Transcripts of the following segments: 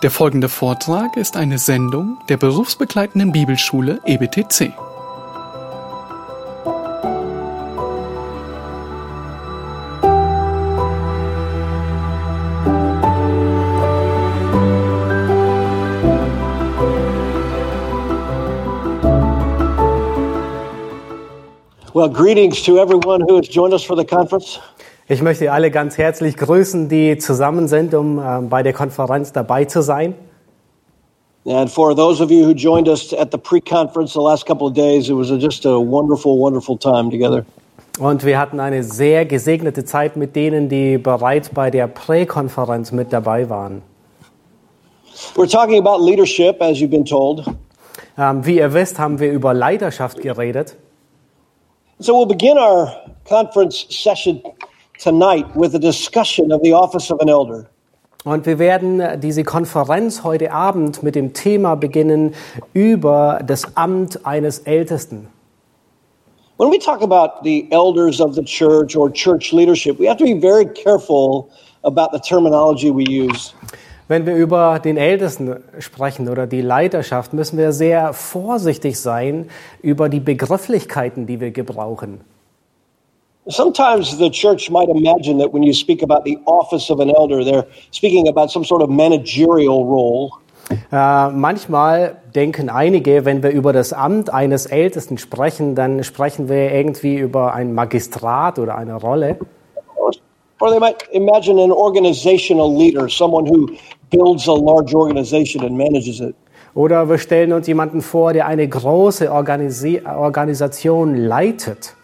Der folgende Vortrag ist eine Sendung der berufsbegleitenden Bibelschule EBTC. Well, greetings to everyone who has joined us for the conference. Ich möchte alle ganz herzlich grüßen, die zusammen sind, um äh, bei der Konferenz dabei zu sein. And for those of you who joined us at the pre conference the last couple of days, it was just a wonderful, wonderful time together. Und wir hatten eine sehr gesegnete Zeit mit denen, die bereits bei der Präkonferenz mit dabei waren. We're talking about leadership, as you've been told. Ähm, wie ihr wisst, haben wir über Leiterschaft geredet. So we'll begin our conference session tonight with a discussion of the office of an elder. Und wir werden diese Konferenz heute Abend mit dem Thema beginnen über das Amt eines Ältesten. When we talk about the elders of the church or church leadership, we have to be very careful about the terminology we use. Wenn wir über den Ältesten sprechen oder die Leiterschaft, müssen wir sehr vorsichtig sein über die Begrifflichkeiten, die wir gebrauchen. Sometimes the church might imagine that when you speak about the office of an elder, they're speaking about some sort of managerial role. Äh, manchmal denken einige, wenn wir über das Amt eines Ältesten sprechen, dann sprechen wir irgendwie über ein Magistrat oder eine Rolle. Or they might imagine an organizational leader, someone who builds a large organization and manages it. Oder wir stellen uns jemanden vor, der eine große Organisi Organisation leitet.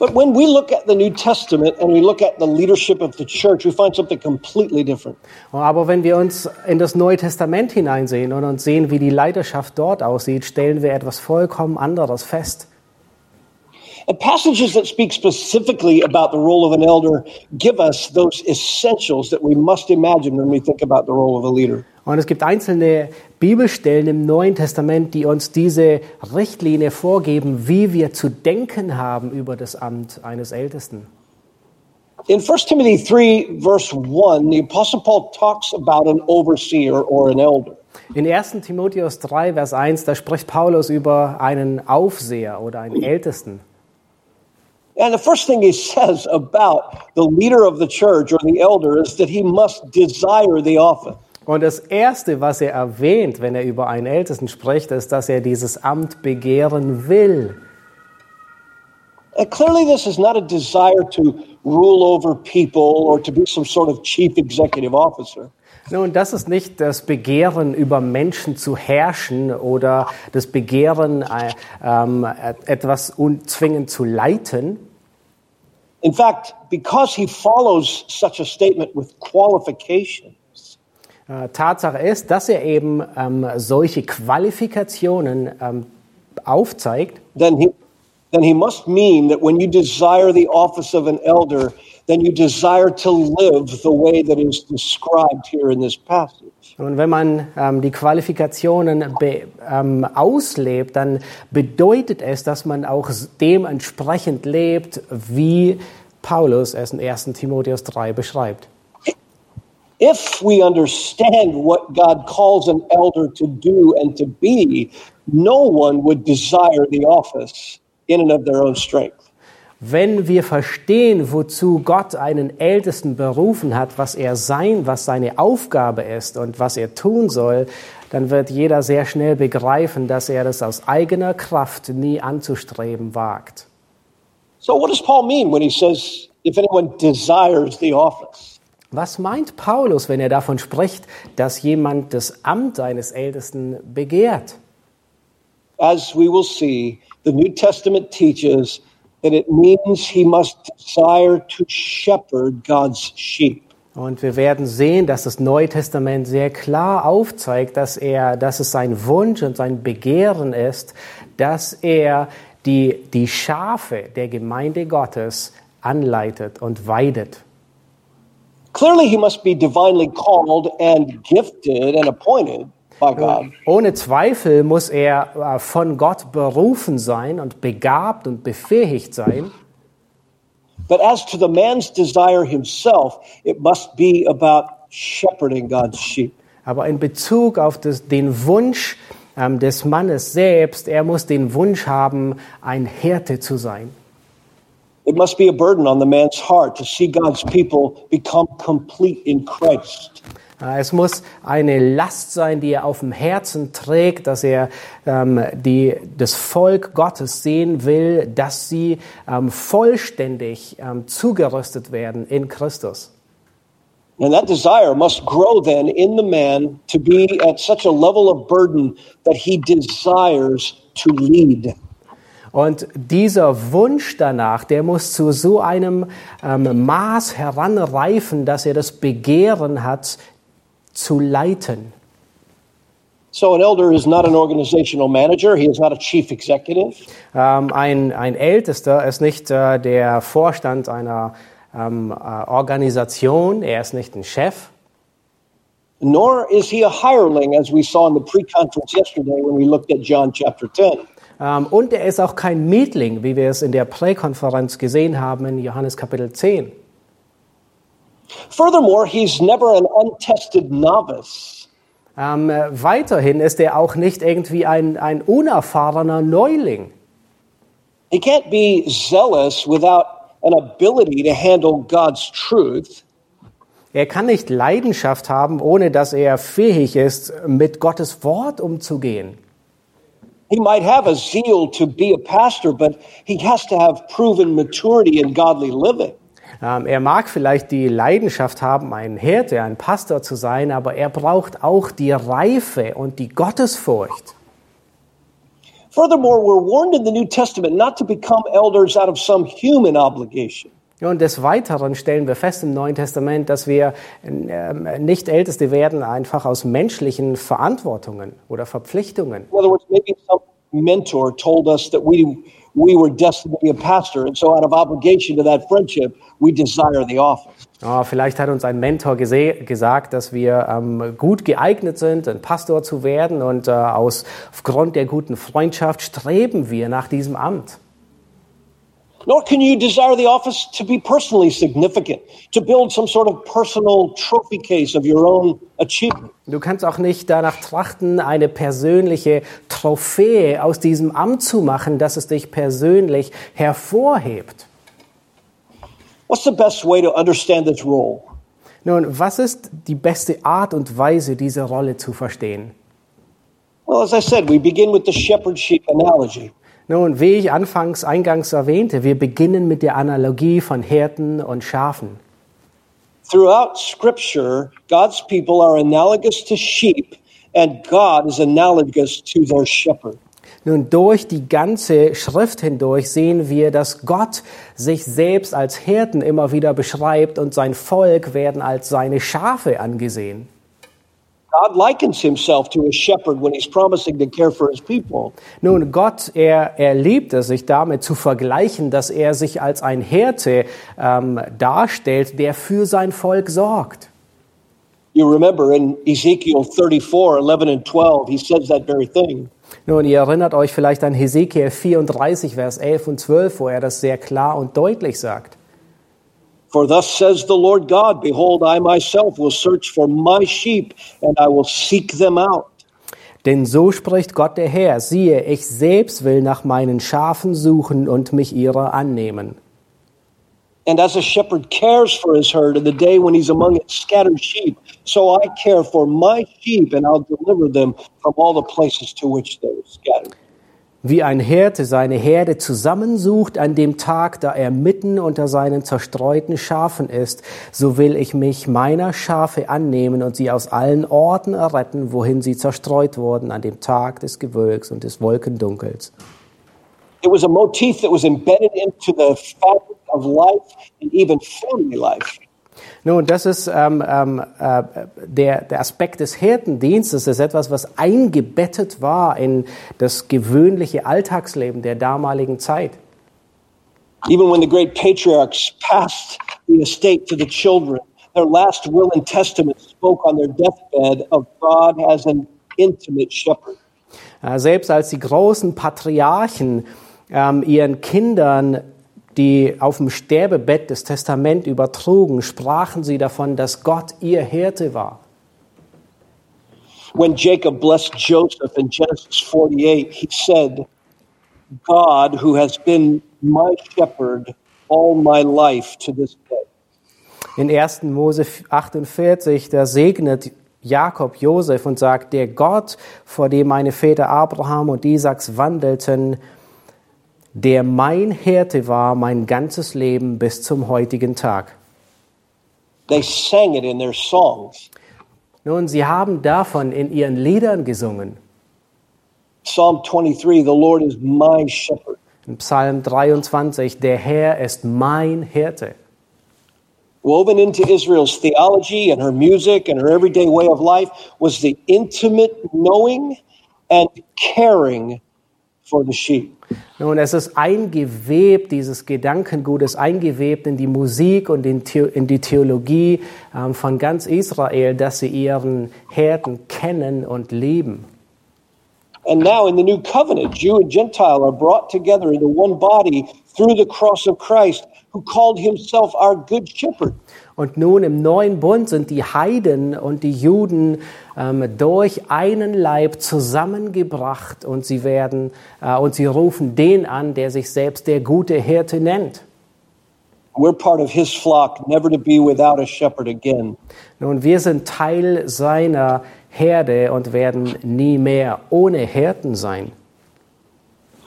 But when we look at the New Testament and we look at the leadership of the church, we find something completely different. Aber wenn wir uns in das Neue Testament hineinsehen und uns sehen, wie die Leiterschaft dort aussieht, stellen wir etwas vollkommen anderes fest. And passages that speak specifically about the role of an elder give us those essentials that we must imagine when we think about the role of a leader. Und es gibt einzelne Bibelstellen im Neuen Testament, die uns diese Richtlinie vorgeben, wie wir zu denken haben über das Amt eines Ältesten. In 1 Timothy 3, verse 1, the Apostle Paul talks about an overseer or an elder. In 1. Timotheus 3, Vers 1, da spricht Paulus über einen Aufseher oder einen Ältesten. And the first thing he says about the leader of the church or the elder is that he must desire the office. Und das Erste, was er erwähnt, wenn er über einen Ältesten spricht, ist, dass er dieses Amt begehren will. And clearly, this is not a desire to rule over people or to be some sort of chief executive officer. Nun, das ist nicht das Begehren, über Menschen zu herrschen oder das Begehren, äh, ähm, etwas zwingend zu leiten. In fact, because he follows such a statement with qualifications, Äh, Tatsache ist, dass er eben ähm, solche Qualifikationen ähm, aufzeigt. then he, then he must mean that when you desire the office of an elder, then you desire to live the way that is described here in this passage. Und wenn man ähm, die Qualifikationen be, ähm, auslebt, dann bedeutet es, dass man auch dementsprechend lebt, wie Paulus es in 1. Timotheus 3 beschreibt. If we understand what God calls an elder to do and to be, no one would desire the office in and of their own strength. Wenn wir verstehen, wozu Gott einen Ältesten berufen hat, was er sein, was seine Aufgabe ist und was er tun soll, dann wird jeder sehr schnell begreifen, dass er das aus eigener Kraft nie anzustreben wagt. So, what does Paul mean when he says, if anyone desires the office? Was meint Paulus, wenn er davon spricht, dass jemand das Amt eines Ältesten begehrt? As we will see, the New Testament teaches that it means he must desire to shepherd God's sheep. Und wir werden sehen, dass das Neue Testament sehr klar aufzeigt, dass er, dass es sein Wunsch und sein Begehren ist, dass er die, die Schafe der Gemeinde Gottes anleitet und weidet. Clearly, he must be divinely called and gifted and appointed by God. Ohne Zweifel muss er äh, von Gott berufen sein und begabt und befähigt sein. But as to the man's desire himself, it must be about shepherding God's sheep. Aber in Bezug auf das, den Wunsch ähm, des Mannes selbst, er muss den Wunsch haben, ein Hirte zu sein. It must be a burden on the man's heart to see God's people become complete in Christ. Äh, Es muss eine Last sein, die er auf dem Herzen trägt, dass er ähm, die, das Volk Gottes sehen will, dass sie ähm, vollständig ähm, zugerüstet werden in Christus. And that desire must grow then in the man to be at such a level of burden that he desires to lead. Und dieser Wunsch danach, der muss zu so einem ähm, Maß heranreifen, dass er das Begehren hat, zu leiten. So an elder is not an organizational manager, he is not a chief executive. Ähm, ein, ein Ältester ist nicht äh, der Vorstand einer ähm, äh, Organisation, er ist nicht ein Chef. Nor is he a hireling, as we saw in the pre conference yesterday when we looked at John chapter 10. Ähm, und er ist auch kein Mietling, wie wir es in der Präkonferenz gesehen haben in Johannes Kapitel 10. Furthermore, he's never an untested novice. Ähm, äh, weiterhin ist er auch nicht irgendwie ein, ein unerfahrener Neuling. He can't be zealous without an ability to handle God's truth. Er kann nicht Leidenschaft haben, ohne dass er fähig ist, mit Gottes Wort umzugehen. He might have a zeal to be a pastor, but he has to have proven maturity in godly living. Ähm, er mag vielleicht die Leidenschaft haben, ein Hirte, ein Pastor zu sein, aber er braucht auch die Reife und die Gottesfurcht. Furthermore, we're warned in the New Testament not to become elders out of some human obligation. Und des Weiteren stellen wir fest im Neuen Testament, dass wir ähm, nicht Älteste werden einfach aus menschlichen Verantwortungen oder Verpflichtungen. In other words, maybe some mentor told us that we we were destined to be a pastor, and so out of obligation to that friendship, we desire the office. Ja, vielleicht hat uns ein Mentor gesagt, dass wir ähm, gut geeignet sind, ein Pastor zu werden und äh, aus, aufgrund der guten Freundschaft streben wir nach diesem Amt. Nor can you desire the office to be personally significant, to build some sort of personal trophy case of your own achievement. Du kannst auch nicht danach trachten, eine persönliche Trophäe aus diesem Amt zu machen, dass es dich persönlich hervorhebt. What's the best way to understand this role? Nun, was ist die beste Art und Weise, diese Rolle zu verstehen? Well, as I said, we begin with the shepherd sheep analogy. Nun, wie ich anfangs eingangs erwähnte, wir beginnen mit der Analogie von Hirten und Schafen. Throughout Scripture, God's people are analogous to sheep, and God is analogous to their shepherd. Nun, durch die ganze Schrift hindurch sehen wir, dass Gott sich selbst als Hirten immer wieder beschreibt und sein Volk werden als seine Schafe angesehen. God likens himself to a shepherd when he's promising to care for his people. Nun, Gott, er, er liebt es, sich damit zu vergleichen, dass er sich als ein Hirte ähm, darstellt, der für sein Volk sorgt. You remember in Ezekiel 34, 11 and 12, he says that very thing. Nun, ihr erinnert euch vielleicht an Hesekiel 34, Vers 11 und 12, wo er das sehr klar und deutlich sagt. For thus says the Lord God, Behold, I myself will search for my sheep, and I will seek them out. Denn so spricht Gott der Herr, siehe, ich selbst will nach meinen Schafen suchen und mich ihrer annehmen. And as a shepherd cares for his herd in the day when he's among its scattered sheep, so I care for my sheep, and I'll deliver them from all the places to which they were scattered. Wie ein Hirte seine Herde zusammensucht an dem Tag, da er mitten unter seinen zerstreuten Schafen ist, so will ich mich meiner Schafe annehmen und sie aus allen Orten erretten, wohin sie zerstreut wurden an dem Tag des Gewölks und des Wolkendunkels. It was a motif that was embedded into the fabric of life and even family life. Nun, das ist ähm, ähm, äh, der, der Aspekt des Hirtendienstes, das ist etwas, was eingebettet war in das gewöhnliche Alltagsleben der damaligen Zeit. Even when the great patriarchs passed the estate to the children, their last will and testament spoke on their deathbed of God as an intimate shepherd. Äh, Selbst als die großen Patriarchen ähm, ihren Kindern die auf dem Sterbebett das Testament übertrugen, sprachen sie davon, dass Gott ihr Hirte war. When Jacob blessed Joseph in Genesis 48, he said, God, who has been my shepherd all my life to this day. In 1. Mose 48, da segnet Jakob Josef und sagt, der Gott, vor dem meine Väter Abraham und Isaaks wandelten, der mein Hirte war mein ganzes Leben bis zum heutigen Tag. They sang it in their songs. Nun, sie haben davon in ihren Liedern gesungen. Psalm 23, the Lord is my shepherd. In Psalm 23, der Herr ist mein Hirte. Woven into Israel's theology and her music and her everyday way of life was the intimate knowing and caring. Nun, es ist eingewebt, dieses Gedankengut ist eingewebt in die Musik und in, die Theologie ähm, von ganz Israel, dass sie ihren Herden kennen und lieben. And now in the new covenant, Jew and Gentile are brought together into one body through the cross of Christ, who called himself our good shepherd. Und nun im neuen Bund sind die Heiden und die Juden ähm, durch einen Leib zusammengebracht und sie werden äh, und sie rufen den an, der sich selbst der gute Hirte nennt. We're part of his flock, never to be without a shepherd again. Nun, wir sind Teil seiner Herde und werden nie mehr ohne Hirten sein.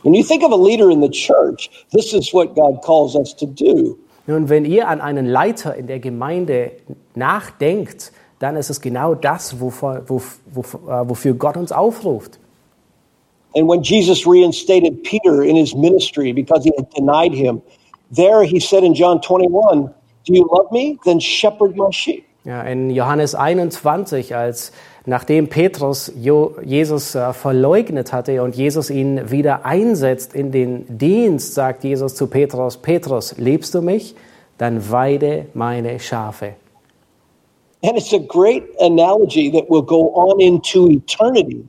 When you think of a leader in the church, this is what God calls us to do. Nun, wenn ihr an einen Leiter in der Gemeinde nachdenkt, dann ist es genau das, wovor, wo, wo, äh, wofür Gott uns aufruft. And when Jesus reinstated Peter in his ministry because he had denied him, there he said in John 21, Do you love me? Then shepherd my sheep. Ja, in Johannes 21, als nachdem Petrus Jesus äh, verleugnet hatte und Jesus ihn wieder einsetzt in den Dienst, sagt Jesus zu Petrus, Petrus, liebst du mich? Dann weide meine Schafe. And it's a great analogy that will go on into eternity.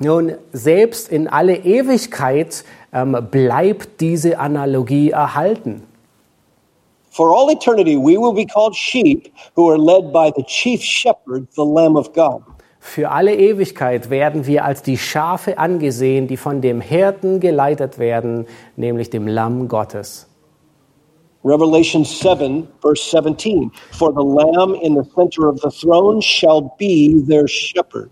Nun, selbst in alle Ewigkeit ähm, bleibt diese Analogie erhalten. For all eternity, we will be called sheep who are led by the chief shepherd, the Lamb of God. Für alle Ewigkeit werden wir als die Schafe angesehen, die von dem Hirten geleitet werden, nämlich dem Lamm Gottes. Revelation 7, verse 17 For the Lamb in the center of the throne shall be their shepherd.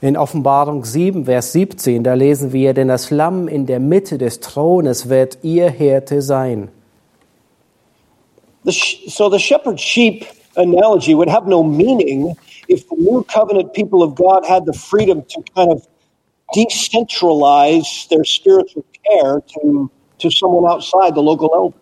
In Offenbarung 7, Vers 17, da lesen wir, denn das Lamm in der Mitte des Thrones wird ihr Hirte sein. The sh- so the shepherd sheep analogy would have no meaning if the new covenant people of God had the freedom to kind of decentralize their spiritual care to, to someone outside the local elder.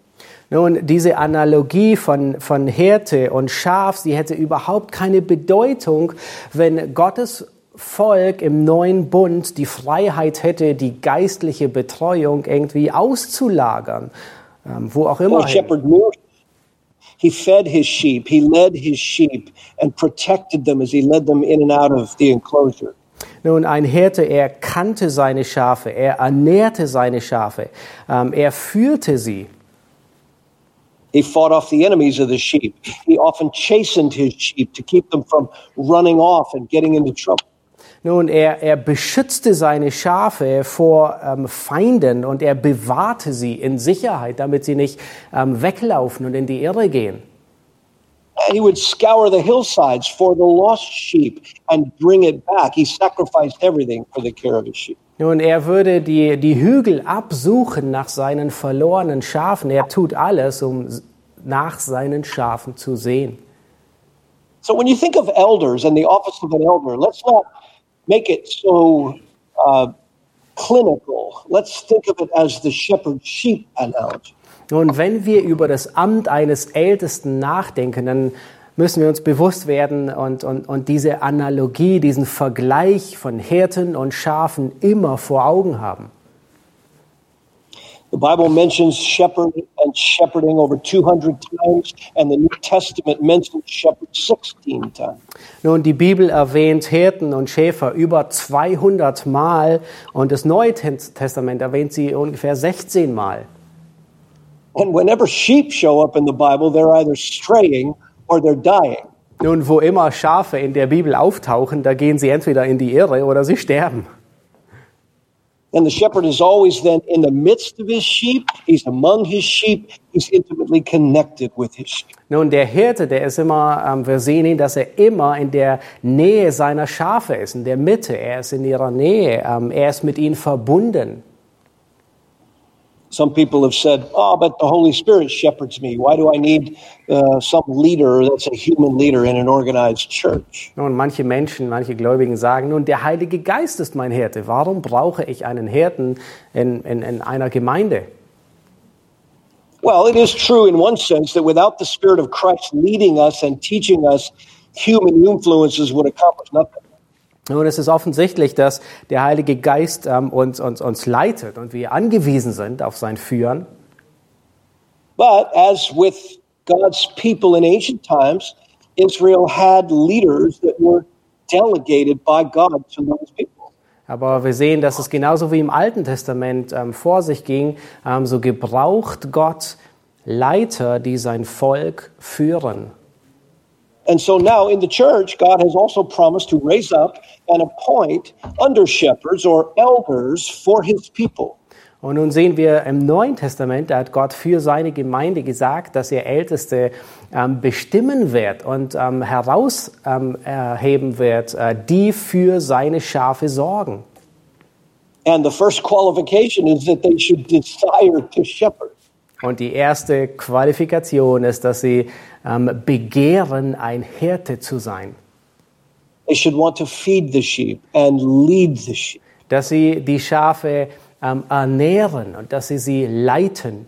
Nun, diese Analogie von, von Hirte und Schaf, sie hätte überhaupt keine Bedeutung, wenn Gottes Volk im neuen Bund die Freiheit hätte, die geistliche Betreuung irgendwie auszulagern, ähm, wo auch immer. Knew he fed his sheep, he led his sheep, and protected them as he led them in and out of the enclosure. Nun, ein Hirte, er kannte seine Schafe, er ernährte seine Schafe, ähm, er führte sie. He fought off the enemies of the sheep. He often chastened his sheep to keep them from running off and getting into trouble. Nun, er, er beschützte seine Schafe vor ähm, Feinden und er bewahrte sie in Sicherheit, damit sie nicht ähm, weglaufen und in die Irre gehen. He would scour the hillsides for the lost sheep and bring it back. He sacrificed everything for the care of his sheep. Nun, er würde die, die Hügel absuchen nach seinen verlorenen Schafen. Er tut alles, um nach seinen Schafen zu sehen. So when you think of elders and the office of an elder, let's not make it so uh, clinical. Let's think of it as the shepherd sheep analogy. Nun, wenn wir über das Amt eines Ältesten nachdenken, dann müssen wir uns bewusst werden und, und, und diese Analogie, diesen Vergleich von Hirten und Schafen immer vor Augen haben. The Bible mentions shepherd and shepherding over 200 times, and the New Testament mentions shepherd 16 times. Nun, die Bibel erwähnt Hirten und Schäfer über 200 Mal und das Neue Testament erwähnt sie ungefähr 16 Mal. And whenever sheep show up in the Bible, they're either straying or they're dying. Nun, wo immer Schafe in der Bibel auftauchen, da gehen sie entweder in die Irre oder sie sterben. And the shepherd is always then in the midst of his sheep. He's among his sheep. He's intimately connected with his sheep. Nun, der Hirte, der ist immer, ähm, wir sehen ihn, dass er immer in der Nähe seiner Schafe ist, in der Mitte. Er ist in ihrer Nähe. Ähm, er ist mit ihnen verbunden. Some people have said, oh, but the Holy Spirit shepherds me. Why do I need uh, some leader that's a human leader in an organized church? Nun, manche Menschen, manche Gläubigen sagen, nun, der Heilige Geist ist mein Hirte. Warum brauche ich einen Hirten in, in, in einer Gemeinde? Well, it is true in one sense that without the Spirit of Christ leading us and teaching us, human influences would accomplish nothing. Nun, es ist offensichtlich, dass der Heilige Geist ähm, uns, uns, uns leitet und wir angewiesen sind auf sein Führen. But as with God's people in ancient times, Israel had leaders that were delegated by God to those people. Aber wir sehen, dass es genauso wie im Alten Testament ähm, vor sich ging, ähm, so gebraucht Gott Leiter, die sein Volk führen. And so now in the church, God has also promised to raise up and appoint under shepherds or elders for his people. Und nun sehen wir im Neuen Testament, da hat Gott für seine Gemeinde gesagt, dass er Älteste ähm, bestimmen wird und ähm, herausheben wird, äh, die für seine Schafe sorgen. And the first qualification is that they should desire to shepherd. Und die erste Qualifikation ist, dass sie ähm, begehren, ein Hirte zu sein. They should want to feed the sheep and lead the sheep. Dass sie die Schafe ähm, ernähren und dass sie sie leiten.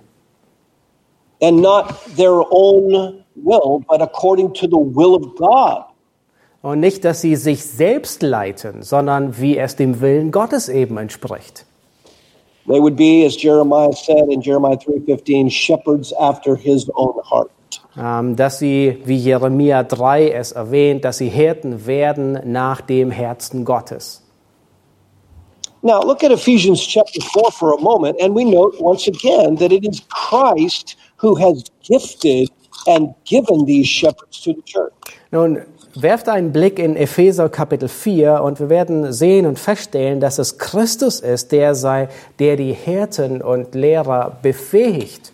And not their own will, but according to the will of God. Und nicht, dass sie sich selbst leiten, sondern wie es dem Willen Gottes eben entspricht. They would be, as Jeremiah said in Jeremiah 3:15, shepherds after his own heart. Ähm, dass sie, wie Jeremia 3 es erwähnt, dass sie Hirten werden nach dem Herzen Gottes. Now, look at Ephesians chapter 4 for a moment, and we note once again that it is Christ who has gifted and given these shepherds to the church. Nun, werft einen Blick in Epheser Kapitel 4 und wir werden sehen und feststellen, dass es Christus ist, der, sei, der die Hirten und Lehrer befähigt.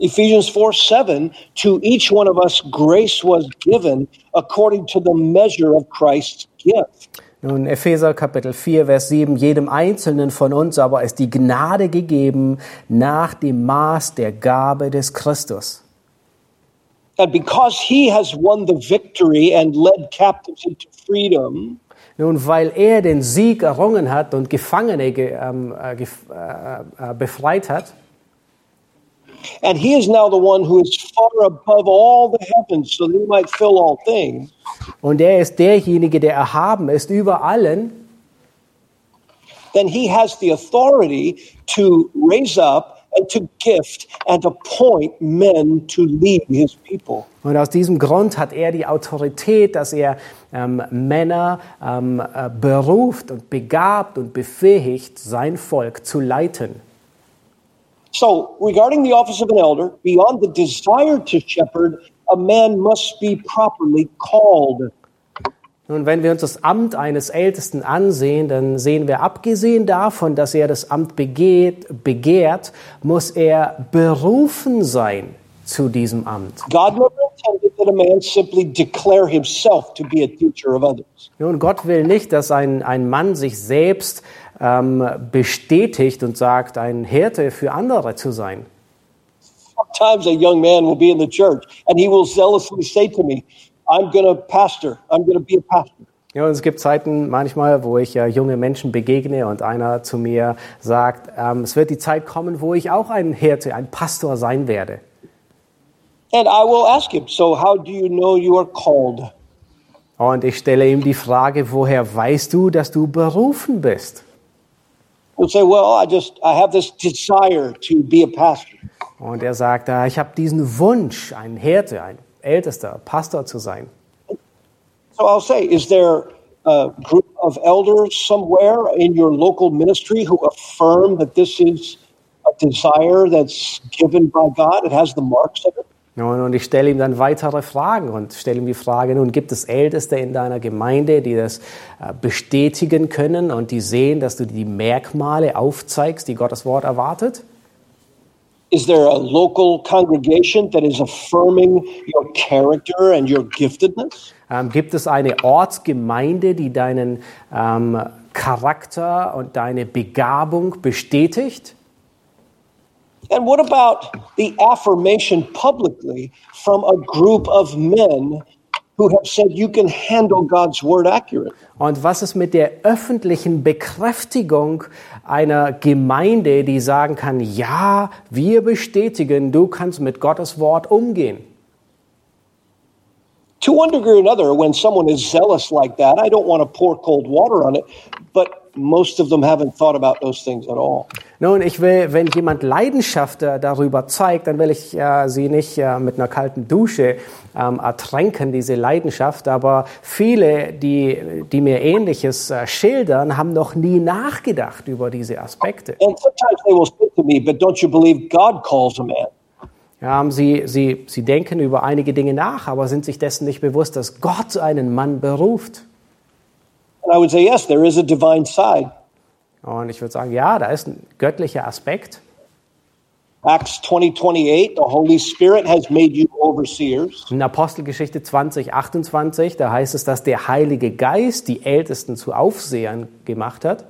Ephesians 4 7, to each one of us grace was given according to the measure of Christ's gift. Nun, Epheser Kapitel 4, Vers 7, jedem Einzelnen von uns aber ist die Gnade gegeben nach dem Maß der Gabe des Christus. And because he has won the victory and led captives into freedom, Nun, weil er den Sieg errungen hat und Gefangene ge, ähm, äh, äh, äh, befreit hat, and he is now the one who is far above all the heavens so that he might fill all things, und er ist derjenige, der erhaben ist über allen, then he has the authority to raise up and to gift and appoint men to lead his people. Und aus diesem Grund hat er die Autorität, dass er ähm, Männer ähm, äh, beruft und begabt und befähigt, sein Volk zu leiten. So, regarding the office of an elder, beyond the desire to shepherd, a man must be properly called. Nun, wenn wir uns das Amt eines Ältesten ansehen, dann sehen wir, abgesehen davon, dass er das Amt begeht, begehrt, muss er berufen sein zu diesem Amt. God never intended that a man simply declare himself to be a teacher of others. Nun, Gott will nicht, dass ein, ein Mann sich selbst ähm, bestätigt und sagt, ein Hirte für andere zu sein. Sometimes a young man will be in the church and he will zealously say to me, I'm going to pastor. I'm going to be a pastor. Ja, und es gibt Zeiten manchmal, wo ich äh, junge Menschen begegne und einer zu mir sagt, ähm, es wird die Zeit kommen, wo ich auch ein Hirte, ein Pastor sein werde. And I will ask him, So, how do you know you are called? Und ich stelle ihm die Frage, woher weißt du, dass du berufen bist? He'll say, Well, I just, I have this desire to be a pastor. Und er sagt, ich habe diesen Wunsch, ein Hirte, ein Ältester, Pastor zu sein. So I'll say, Is there a group of elders somewhere in your local ministry who affirm that this is a desire that's given by God. It has the marks of it. Und ich stelle ihm dann weitere Fragen und stelle ihm die Frage, nun gibt es Älteste in deiner Gemeinde, die das äh, bestätigen können und die sehen, dass du die Merkmale aufzeigst, die Gottes Wort erwartet? Is there a local congregation that is affirming your character and your giftedness? Ähm, gibt es eine Ortsgemeinde, die deinen ähm, Charakter und deine Begabung bestätigt? And what about the affirmation publicly from a group of men who have said you can handle God's word accurately? Und was ist mit der öffentlichen Bekräftigung einer Gemeinde, die sagen kann, ja, wir bestätigen, du kannst mit Gottes Wort umgehen? To one degree or another, when someone is zealous like that, I don't want to pour cold water on it, but most of them haven't thought about those things at all. Nun, ich will, wenn jemand Leidenschaft äh, darüber zeigt, dann will ich äh, sie nicht äh, mit einer kalten Dusche ähm, ertränken, diese Leidenschaft. Aber viele, die, die mir Ähnliches äh, schildern, haben noch nie nachgedacht über diese Aspekte. And sometimes they will say to me, but don't you believe God calls a man? Ja, sie, sie, sie denken über einige Dinge nach, aber sind sich dessen nicht bewusst, dass Gott einen Mann beruft. And I would say, yes, there is a divine side. Und ich würde sagen, ja, da ist ein göttlicher Aspekt. Acts 20, 28, the Holy Spirit has made you overseers. In Apostelgeschichte 20, 28, da heißt es, dass der Heilige Geist die Ältesten zu Aufsehern gemacht hat.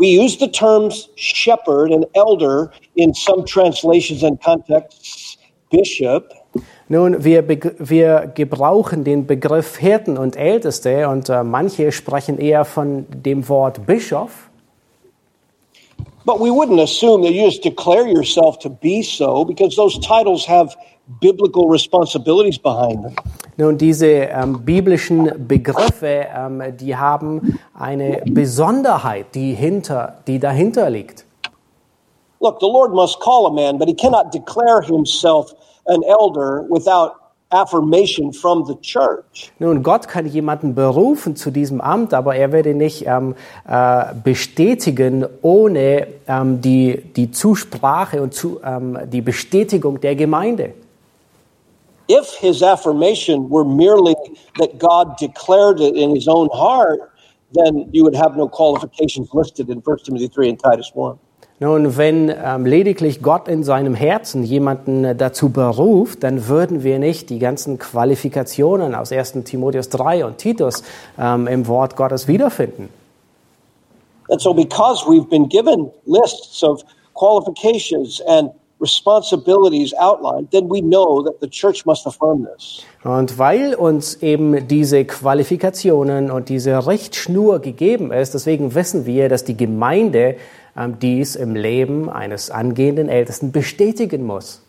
We use the terms shepherd and elder in some translations and contexts, bishop. Nun, wir, wir gebrauchen den Begriff Hirten und Älteste und äh, manche sprechen eher von dem Wort Bischof. But we wouldn't assume that you just declare yourself to be so because those titles have biblical responsibilities behind them. Nun, diese ähm, biblischen Begriffe, ähm, die haben eine Besonderheit, die, hinter, die dahinter liegt. Look, the Lord must call a man, but he cannot declare himself an elder without affirmation from the church. Nun, Gott kann jemanden berufen zu diesem Amt, aber er ihn nicht ähm, äh, bestätigen ohne ähm, die, die Zusprache und zu, ähm, die Bestätigung der Gemeinde. If his affirmation were merely that God declared it in his own heart, then you would have no qualifications listed in 1 Timothy 3 and Titus 1. Nun, wenn ähm, lediglich Gott in seinem Herzen jemanden äh, dazu beruft, dann würden wir nicht die ganzen Qualifikationen aus 1. Timotheus 3 und Titus ähm, im Wort Gottes wiederfinden. And so, because we've been given lists of qualifications and responsibilities outlined, then we know that the church must affirm this. Und weil uns eben diese Qualifikationen und diese Richtschnur gegeben ist, deswegen wissen wir, dass die Gemeinde ähm, dies im Leben eines angehenden Ältesten bestätigen muss.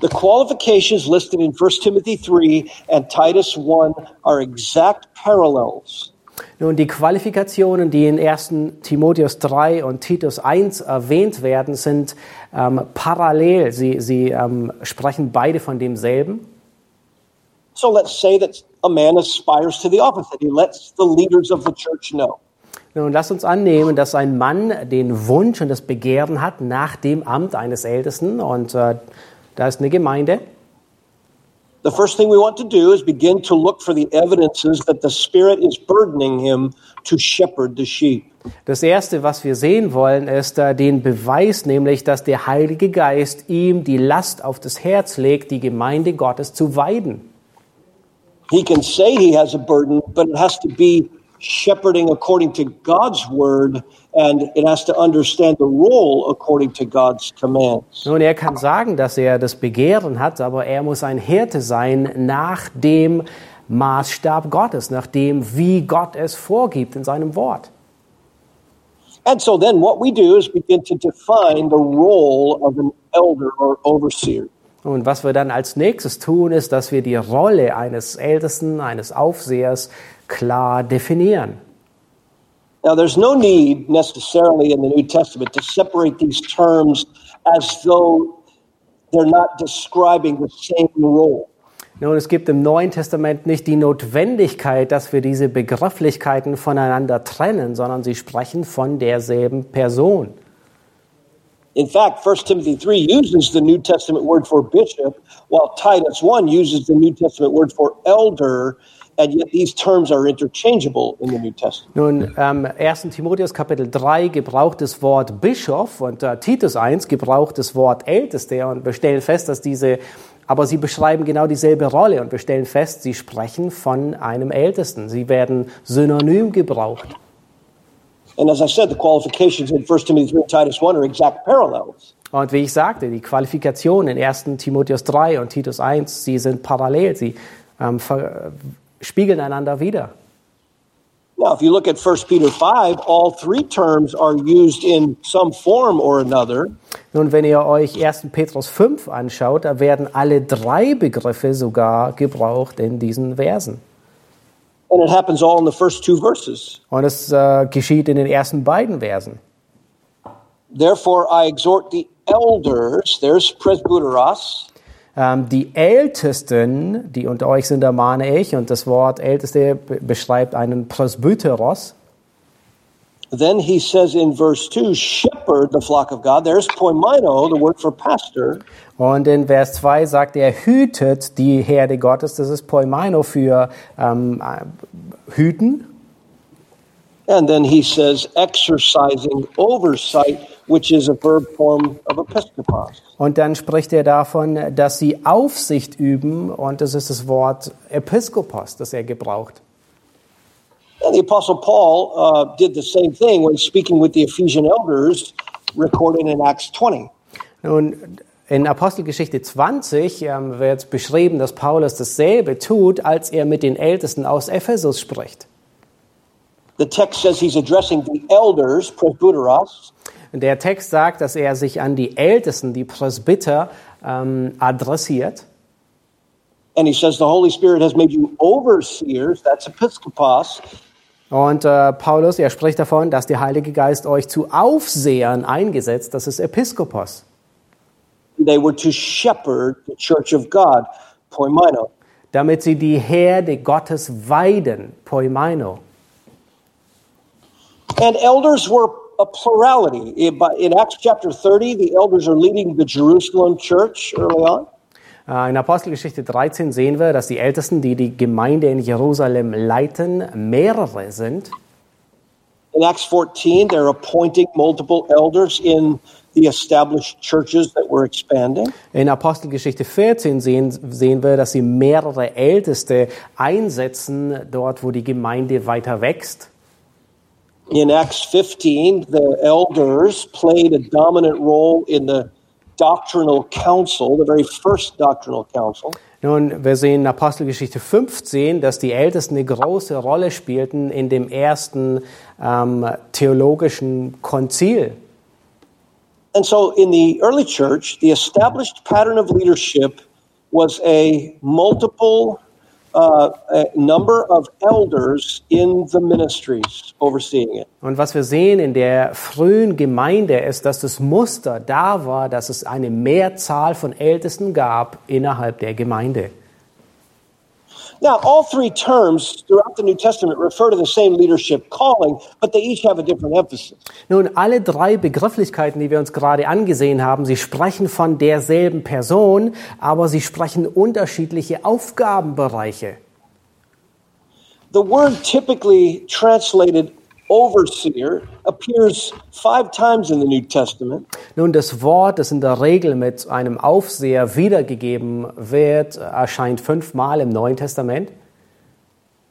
The qualifications listed in 1 Timothy 3 and Titus 1 are exact parallels Nun, die Qualifikationen, die in 1. Timotheus 3 und Titus 1 erwähnt werden, sind ähm, parallel. Sie, sie ähm, sprechen beide von demselben. So let's say that a man aspires to the office, that he lets the leaders of the church know. Nun, lass uns annehmen, dass ein Mann den Wunsch und das Begehren hat nach dem Amt eines Ältesten und äh, da ist eine Gemeinde. The first thing we want to do is begin to look for the evidences that the Spirit is burdening him to shepherd the sheep. Das Erste, was wir sehen wollen, ist äh, den Beweis, nämlich, dass der Heilige Geist ihm die Last auf das Herz legt, die Gemeinde Gottes zu weiden. He can say he has a burden, but it has to be shepherding according to God's word, and it has to understand the role according to God's commands. Nun, er kann sagen, dass er das Begehren hat, aber er muss ein Hirte sein nach dem Maßstab Gottes, nach dem, wie Gott es vorgibt in seinem Wort. And so then what we do is begin to define the role of an elder or overseer. Und was wir dann als nächstes tun, ist, dass wir die Rolle eines Ältesten, eines Aufsehers klar definieren. Now, there's no need necessarily in the New Testament to separate these terms as though they're not describing the same role. Nun, es gibt im Neuen Testament nicht die Notwendigkeit, dass wir diese Begrifflichkeiten voneinander trennen, sondern sie sprechen von derselben Person. In fact, 1 Timothy 3 uses the New Testament word for bishop, while Titus 1 uses the New Testament word for elder, and yet these terms are interchangeable in the New Testament. Nun, ähm, 1. Timotheus Kapitel 3 gebraucht das Wort Bischof und äh, Titus 1 gebraucht das Wort Älteste und wir stellen fest, dass diese, aber sie beschreiben genau dieselbe Rolle und wir stellen fest, sie sprechen von einem Ältesten. Sie werden synonym gebraucht. And as I said, the qualifications in 1 Timothy 3 and Titus 1 are exact parallels. Und wie ich sagte, die Qualifikationen in 1. Timotheus 3 und Titus 1, sie sind parallel, sie ähm, ver- spiegeln einander wider. Now, if you look at 1 Peter 5, all three terms are used in some form or another. Nun, wenn ihr euch 1. Petrus 5 anschaut, da werden alle drei Begriffe sogar gebraucht in diesen Versen. And it happens all in the first two verses. Und es äh, geschieht in den ersten beiden Versen. Therefore, I exhort the elders, there's presbyteros, die Ältesten, die unter euch sind, ermahne ich, und das Wort Älteste be- beschreibt einen Presbyteros. Then he says in verse 2, shepherd the flock of God. There's poimino, the word for pastor. Und in Vers 2 sagt er, hütet die Herde Gottes, das ist Poimaino für ähm, äh, hüten. And then he says exercising oversight, which is a verb form of episkopos. Und dann spricht er davon, dass sie Aufsicht üben, und das ist das Wort Episkopos, das er gebraucht. And the Apostle Paul uh, did the same thing when speaking with the Ephesian elders, recorded in Acts 20. Nun, in Apostelgeschichte 20 ähm, wird beschrieben, dass Paulus dasselbe tut, als er mit den Ältesten aus Ephesus spricht. The text says he's addressing the elders, presbyteros, Der Text sagt, dass er sich an die Ältesten, die Presbyter, ähm, adressiert. and he says the Holy Spirit has made you overseers, that's episkopos, Und äh, Paulus, er spricht davon, dass der Heilige Geist euch zu Aufsehern eingesetzt, das ist Episkopos. they were to shepherd the church of God, poimino. damit sie die Herde Gottes weiden, Poimaino. And elders were a plurality. In Acts chapter 30, the elders are leading the Jerusalem church early on. Äh, In Apostelgeschichte 13 sehen wir, dass die Ältesten, die die Gemeinde in Jerusalem leiten, mehrere sind. In Acts 14, they're appointing multiple elders in the established churches that were expanding. In Apostelgeschichte 14 sehen, sehen wir, dass sie mehrere Älteste einsetzen, dort wo die Gemeinde weiter wächst. In Acts 15, the elders played a dominant role in the doctrinal council, the very first doctrinal council. Nun, wir sehen in Apostelgeschichte 15, dass die Ältesten eine große Rolle spielten in dem ersten ähm, theologischen Konzil. And so in the early church, the established pattern of leadership was a multiple Und was wir sehen in der frühen Gemeinde ist, dass das Muster da war, dass es eine Mehrzahl von Ältesten gab innerhalb der Gemeinde. Now, all three terms throughout the New Testament refer to the same leadership calling, but they each have a different emphasis. Nun, alle drei Begrifflichkeiten, die wir uns gerade angesehen haben, sie sprechen von derselben Person, aber sie sprechen unterschiedliche Aufgabenbereiche. The word typically translated overseer appears five times in the New Testament. Nun, das Wort, das in der Regel mit einem Aufseher wiedergegeben wird, erscheint fünfmal im Neuen Testament.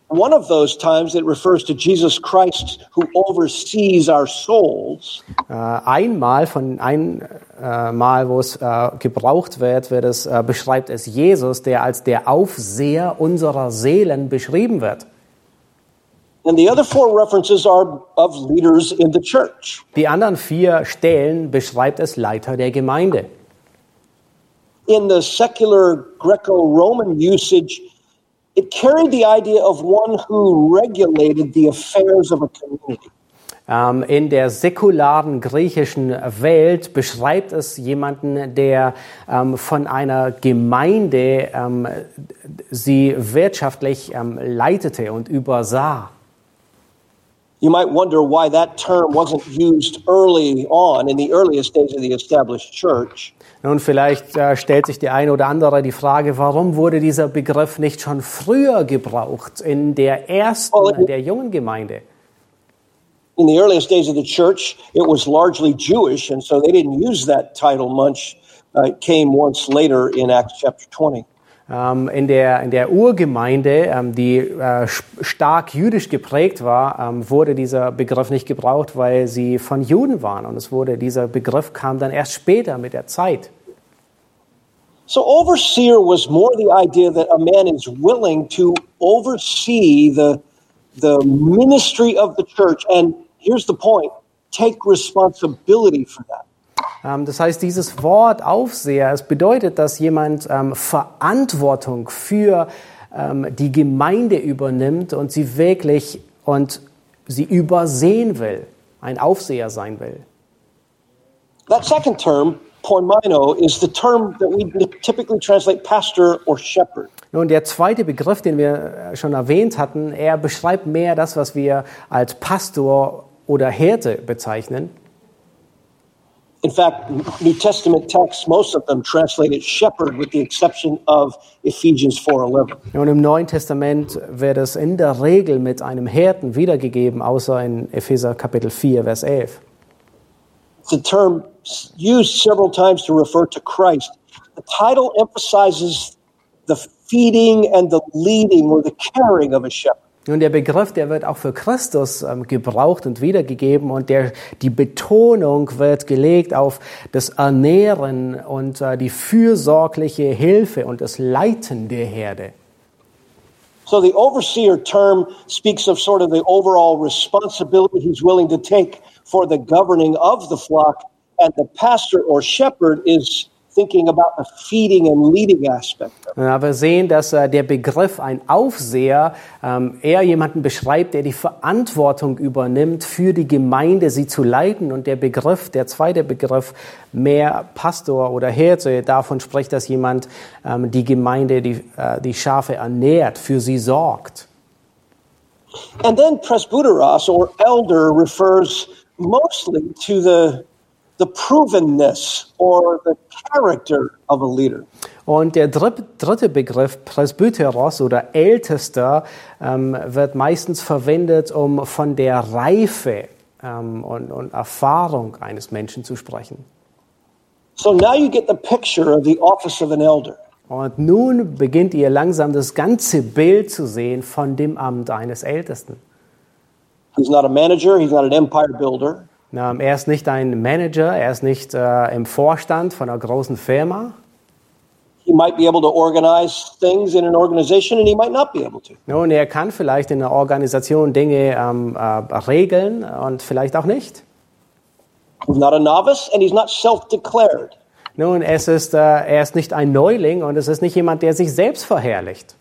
One of those times it refers to Jesus Christ who oversees our souls. Äh, einmal von ein äh, Mal, wo es äh, gebraucht wird, wird es beschreibt es Jesus, der als der Aufseher unserer Seelen beschrieben wird. Die anderen vier Stellen beschreibt es Leiter der Gemeinde. In the secular Greco Roman usage, it carried the idea of one who regulated the affairs of a community. Ähm, in der säkularen griechischen Welt beschreibt es jemanden, der ähm, von einer Gemeinde ähm, sie wirtschaftlich ähm, leitete und übersah. You might wonder why that term wasn't used early on in the earliest days of the established church. Nun, vielleicht äh, stellt sich die eine oder andere die Frage, warum wurde dieser Begriff nicht schon früher gebraucht, in der ersten, Oh, der jungen Gemeinde? In the earliest days of the church, it was largely Jewish, and so they didn't use that title much. Uh, it came once later in Acts chapter 20. Ähm, in, der, in der Urgemeinde, ähm, die äh, stark jüdisch geprägt war, ähm, wurde dieser Begriff nicht gebraucht, weil sie von Juden waren. Und es wurde, dieser Begriff kam dann erst später mit der Zeit. So, overseer was more the idea that a man is willing to oversee the, the ministry of the church. And here's the point take responsibility for that. Ähm, das heißt, dieses Wort Aufseher, es bedeutet, dass jemand ähm, Verantwortung für ähm, die Gemeinde übernimmt und sie wirklich und sie übersehen will, ein Aufseher sein will. That second term, poimino, is the term that we typically translate pastor or shepherd. Nun, der zweite Begriff, den wir äh, schon erwähnt hatten, er beschreibt mehr das, was wir als Pastor oder Hirte bezeichnen. In fact, New Testament texts, most of them translated shepherd, with the exception of Ephesians 4:11. Und im Neuen Testament wird es in der Regel mit einem Hirten wiedergegeben, außer in Epheser Kapitel 4, Vers 11. It's a term used several times to refer to Christ. The title emphasizes the feeding and the leading or the caring of a shepherd. Nun, der Begriff, der wird auch für Christus ähm, gebraucht und wiedergegeben und der, die Betonung wird gelegt auf das Ernähren und äh, die fürsorgliche Hilfe und das Leiten der Herde. So the overseer term speaks of sort of the overall responsibility he's willing to take for the governing of the flock, and the pastor or shepherd is thinking about the feeding and leading aspect of it. Ja, wir sehen, dass äh, der Begriff ein Aufseher ähm, eher jemanden beschreibt, der die Verantwortung übernimmt, für die Gemeinde sie zu leiten. Und der Begriff, der zweite Begriff, mehr Pastor oder Hirte, davon spricht, dass jemand ähm, die Gemeinde, die, äh, die Schafe ernährt, für sie sorgt. And then presbyteros or elder refers mostly to the the provenness or the character of a leader. Und der dritt- dritte Begriff, Presbyteros oder Ältester, ähm, wird meistens verwendet, um von der Reife ähm, und, und Erfahrung eines Menschen zu sprechen. So now you get the picture of the office of an elder. Und nun beginnt ihr langsam das ganze Bild zu sehen von dem Amt eines Ältesten. He's not a manager, he's not an empire builder. Ähm, er ist nicht ein Manager, er ist nicht äh, im Vorstand von einer großen Firma. He might be able to organize things in an organization and he might not be able to. Nun, er kann vielleicht in einer Organisation Dinge ähm, äh, regeln und vielleicht auch nicht. He's not a novice and he's not self-declared. Nun, es ist, äh, er ist nicht ein Neuling und es ist nicht jemand, der sich selbst verherrlicht.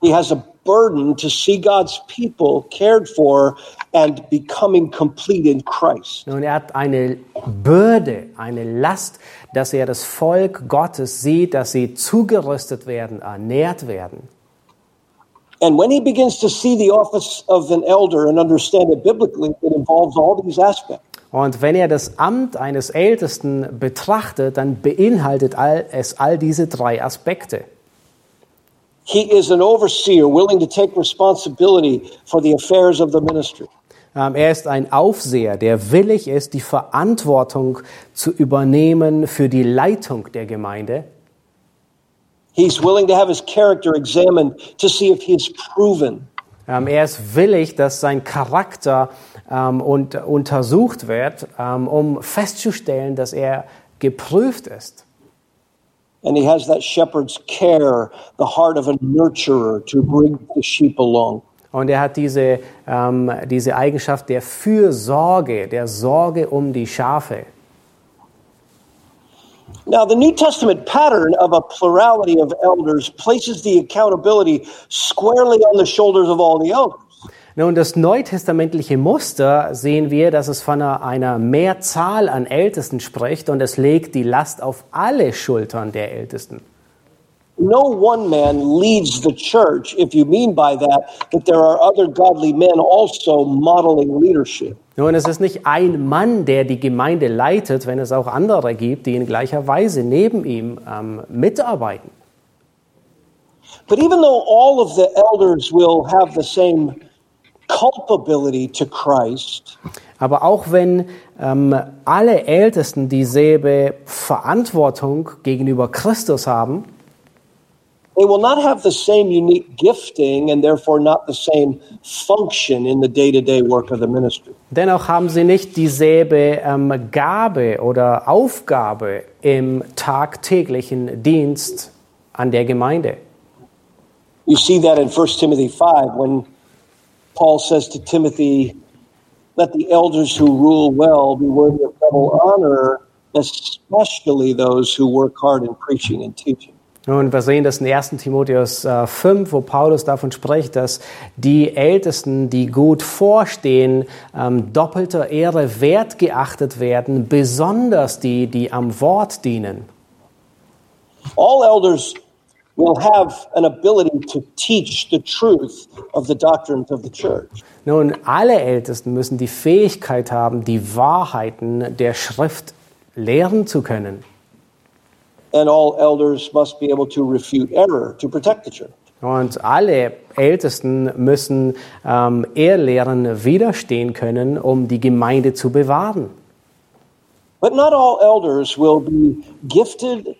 He has a burden to see God's people cared for and becoming complete in Christ. Nun, er hat eine Bürde, eine Last, dass er das Volk Gottes sieht, dass sie zugerüstet werden, ernährt werden. And when he begins to see the office of an elder and understand it biblically, it involves all these aspects. Und wenn er das Amt eines Ältesten betrachtet, dann beinhaltet all, es all diese drei Aspekte. He is an overseer willing to take responsibility for the affairs of the ministry. Ähm, er ist ein Aufseher, der willig ist, die Verantwortung zu übernehmen für die Leitung der Gemeinde. He's willing to have his character examined to see if he is proven. Ähm, er ist willig, dass sein Charakter ähm, und, untersucht wird, ähm, um festzustellen, dass er geprüft ist. And he has that shepherd's care, the heart of a nurturer to bring the sheep along. Und er hat diese, ähm, diese Eigenschaft der Fürsorge, der Sorge um die Schafe. Now, the New Testament pattern of a plurality of elders places the accountability squarely on the shoulders of all the elders. Nun, das neutestamentliche Muster sehen wir, dass es von einer, einer Mehrzahl an Ältesten spricht und es legt die Last auf alle Schultern der Ältesten. no one man leads the church if you mean by that that there are other godly men also modeling leadership. Nun, es ist nicht ein Mann, der die Gemeinde leitet, wenn es auch andere gibt, die in gleicher Weise neben ihm ähm, mitarbeiten. But even though all of the elders will have the same culpability to Christ, Aber auch wenn ähm, alle Ältesten dieselbe Verantwortung gegenüber Christus haben, they will not have the same unique gifting and therefore not the same function in the day to day work of the ministry. dennoch haben sie nicht dieselbe ähm, Gabe oder Aufgabe im tagtäglichen Dienst an der Gemeinde. You see that in 1 Timothy 5 when Paul says to Timothy, Let the elders who rule well be worthy of double honor, especially those who work hard in preaching and teaching. Und wir sehen das in 1. Timotheus äh, 5, wo Paulus davon spricht, dass die Ältesten, die gut vorstehen, ähm, doppelter Ehre wert geachtet werden, besonders die, die am Wort dienen. All elders will have an ability to teach the truth of the doctrines of the church. Nun, alle Ältesten müssen die Fähigkeit haben, die Wahrheiten der Schrift lehren zu können. And all elders must be able to refute error to protect the church. Und alle Ältesten müssen ähm, Irrlehren widerstehen können, um die Gemeinde zu bewahren. But not all elders will be gifted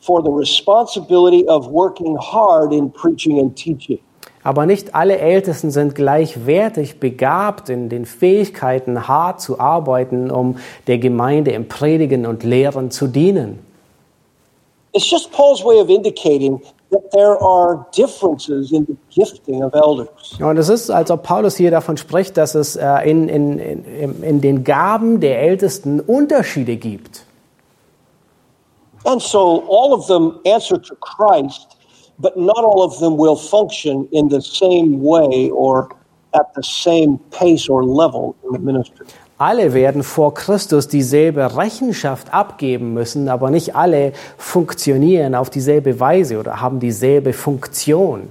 for the responsibility of working hard in preaching and teaching. Aber nicht alle Ältesten sind gleichwertig begabt in den Fähigkeiten, hart zu arbeiten, um der Gemeinde im Predigen und Lehren zu dienen. It's just Paul's way of indicating that there are differences in the gifting of elders. Und es ist, als ob Paulus hier davon spricht, dass es äh, in, in, in, in den Gaben der Ältesten Unterschiede gibt. And so all of them answer to Christ, but not all of them will function in the same way or at the same pace or level in the ministry. Alle werden vor Christus dieselbe Rechenschaft abgeben müssen, aber nicht alle funktionieren auf dieselbe Weise oder haben dieselbe Funktion.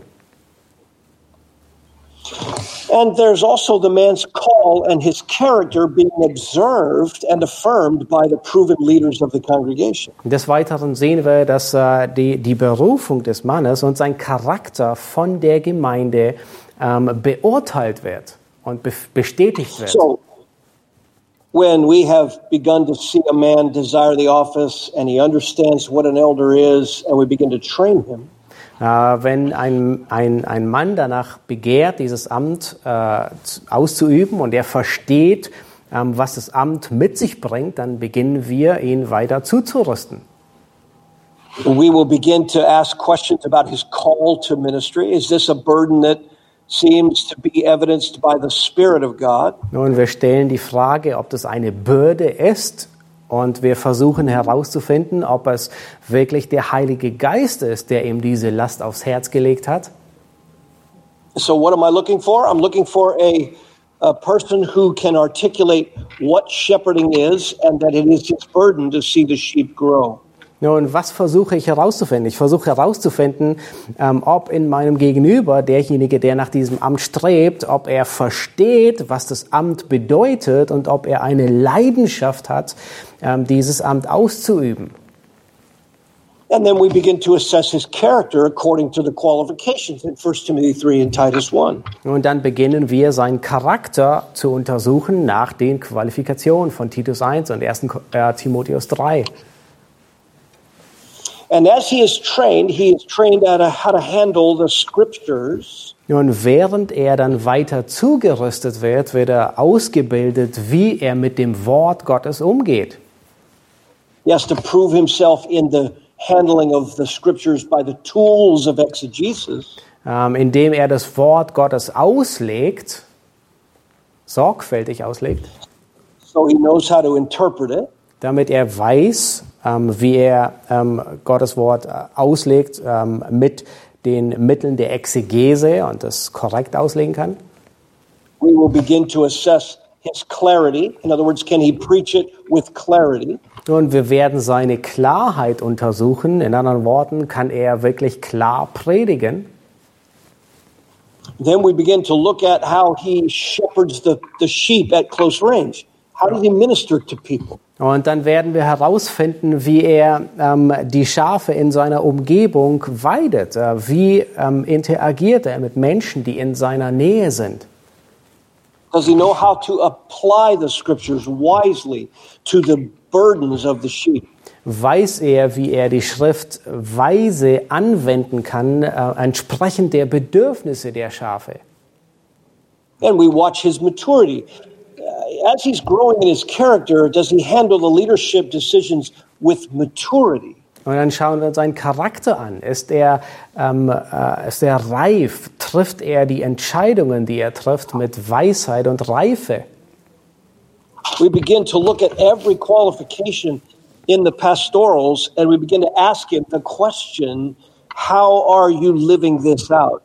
And there's also the man's call and his character being observed and affirmed by the proven leaders of the congregation. Des Weiteren sehen wir, dass äh, die, die Berufung des Mannes und sein Charakter von der Gemeinde ähm, beurteilt wird und be bestätigt wird. So, when we have begun to see a man desire the office and he understands what an elder is, and we begin to train him, wenn ein, ein, ein Mann danach begehrt, dieses Amt äh, zu- auszuüben und er versteht, ähm, was das Amt mit sich bringt, dann beginnen wir, ihn weiter zuzurüsten. we will begin to ask questions about his call to ministry. Is this a burden that seems to be evidenced by the Spirit of God? Nun, wir stellen die Frage, ob das eine Bürde ist und wir versuchen herauszufinden, ob es wirklich der Heilige Geist ist, der ihm diese Last aufs Herz gelegt hat. So, what am I looking for? I'm looking for a, a person who can articulate what shepherding is and that it is his burden to see the sheep grow. Nun, was versuche ich herauszufinden? Ich versuche herauszufinden, ähm, ob in meinem Gegenüber derjenige, der nach diesem Amt strebt, ob er versteht, was das Amt bedeutet und ob er eine Leidenschaft hat, ähm, dieses Amt auszuüben. And then we begin to assess his character according to the qualifications in 1 Timothy 3 and Titus 1. Und dann beginnen wir seinen Charakter zu untersuchen nach den Qualifikationen von Titus 1 und 1. Ko- äh, Timotheus 3. And as he is trained, he is trained at a, how to handle the scriptures Nun, während er dann weiter zugerüstet wird, wird er ausgebildet, wie er mit dem Wort Gottes umgeht. He has to prove himself in the handling of the scriptures by the tools of exegesis. ähm, indem er das Wort Gottes auslegt, sorgfältig auslegt, So he knows how to interpret it. damit er weiß, wie er ähm, Gottes Wort äh, auslegt ähm, mit den Mitteln der Exegese und das korrekt auslegen kann. We will begin to assess his clarity. In other words, can he preach it with clarity? Und wir werden seine Klarheit untersuchen. In anderen Worten, kann er wirklich klar predigen? Then we begin to look at how he shepherds the, the sheep at close range. How does he minister to people? Und dann werden wir herausfinden, wie er ähm, die Schafe in seiner Umgebung weidet. Äh, wie ähm, interagiert er mit Menschen, die in seiner Nähe sind? Does he know how to apply the scriptures wisely to the burdens of the sheep? Weiß er, wie er die Schrift weise anwenden kann, äh, entsprechend der Bedürfnisse der Schafe? And we watch his maturity. As he's growing in his character, does he handle the leadership decisions with maturity? Und dann schauen wir uns seinen Charakter an. Ist er, ähm, äh, ist er reif? Trifft er die Entscheidungen, die er trifft, mit Weisheit und Reife? We begin to look at every qualification in the pastorals and we begin to ask him the question how are you living this out?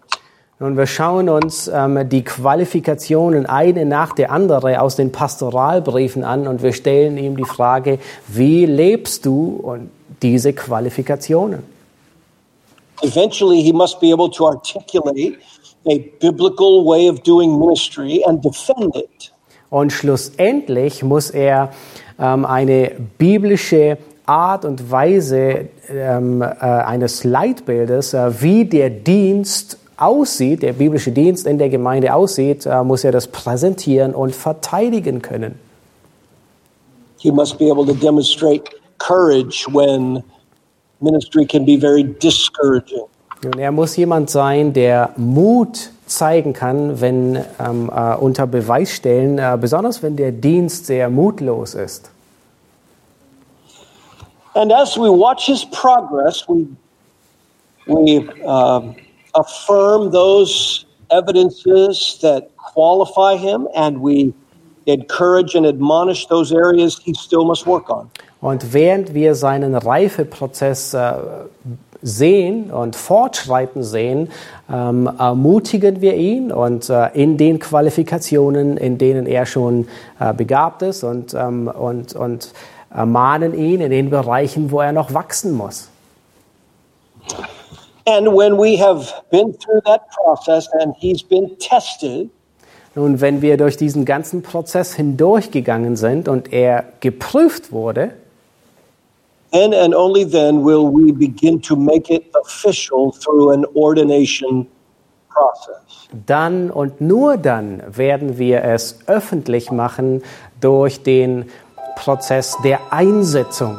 Und wir schauen uns ähm, die Qualifikationen eine nach der anderen aus den Pastoralbriefen an und wir stellen ihm die Frage, wie lebst du und diese Qualifikationen? Eventually, he must be able to articulate a biblical way of doing ministry and defend it. Und schlussendlich muss er ähm, eine biblische Art und Weise ähm, äh, eines Leitbildes, äh, wie der Dienst aussieht, der biblische Dienst in der Gemeinde aussieht, äh, muss er das präsentieren und verteidigen können. He must be able to demonstrate courage when ministry can be very discouraging. Und er muss jemand sein, der Mut zeigen kann, wenn ähm, äh, unter Beweis stellen, äh, besonders wenn der Dienst sehr mutlos ist. And as we watch his progress, we, we um, affirm those evidences that qualify him and we encourage and admonish those areas he still must work on. Und während wir seinen Reifeprozess äh, sehen und fortschreiten sehen, ähm, ermutigen wir ihn und äh, in den Qualifikationen, in denen er schon äh, begabt ist und, ähm, und, und ermahnen ihn in den Bereichen, wo er noch wachsen muss. And when we have been through that process and he's been tested, Nun, wenn wir durch diesen ganzen Prozess hindurchgegangen sind und er geprüft wurde, then and only then will we begin to make it official through an ordination process. dann und nur dann werden wir es öffentlich machen durch den Prozess der Einsetzung.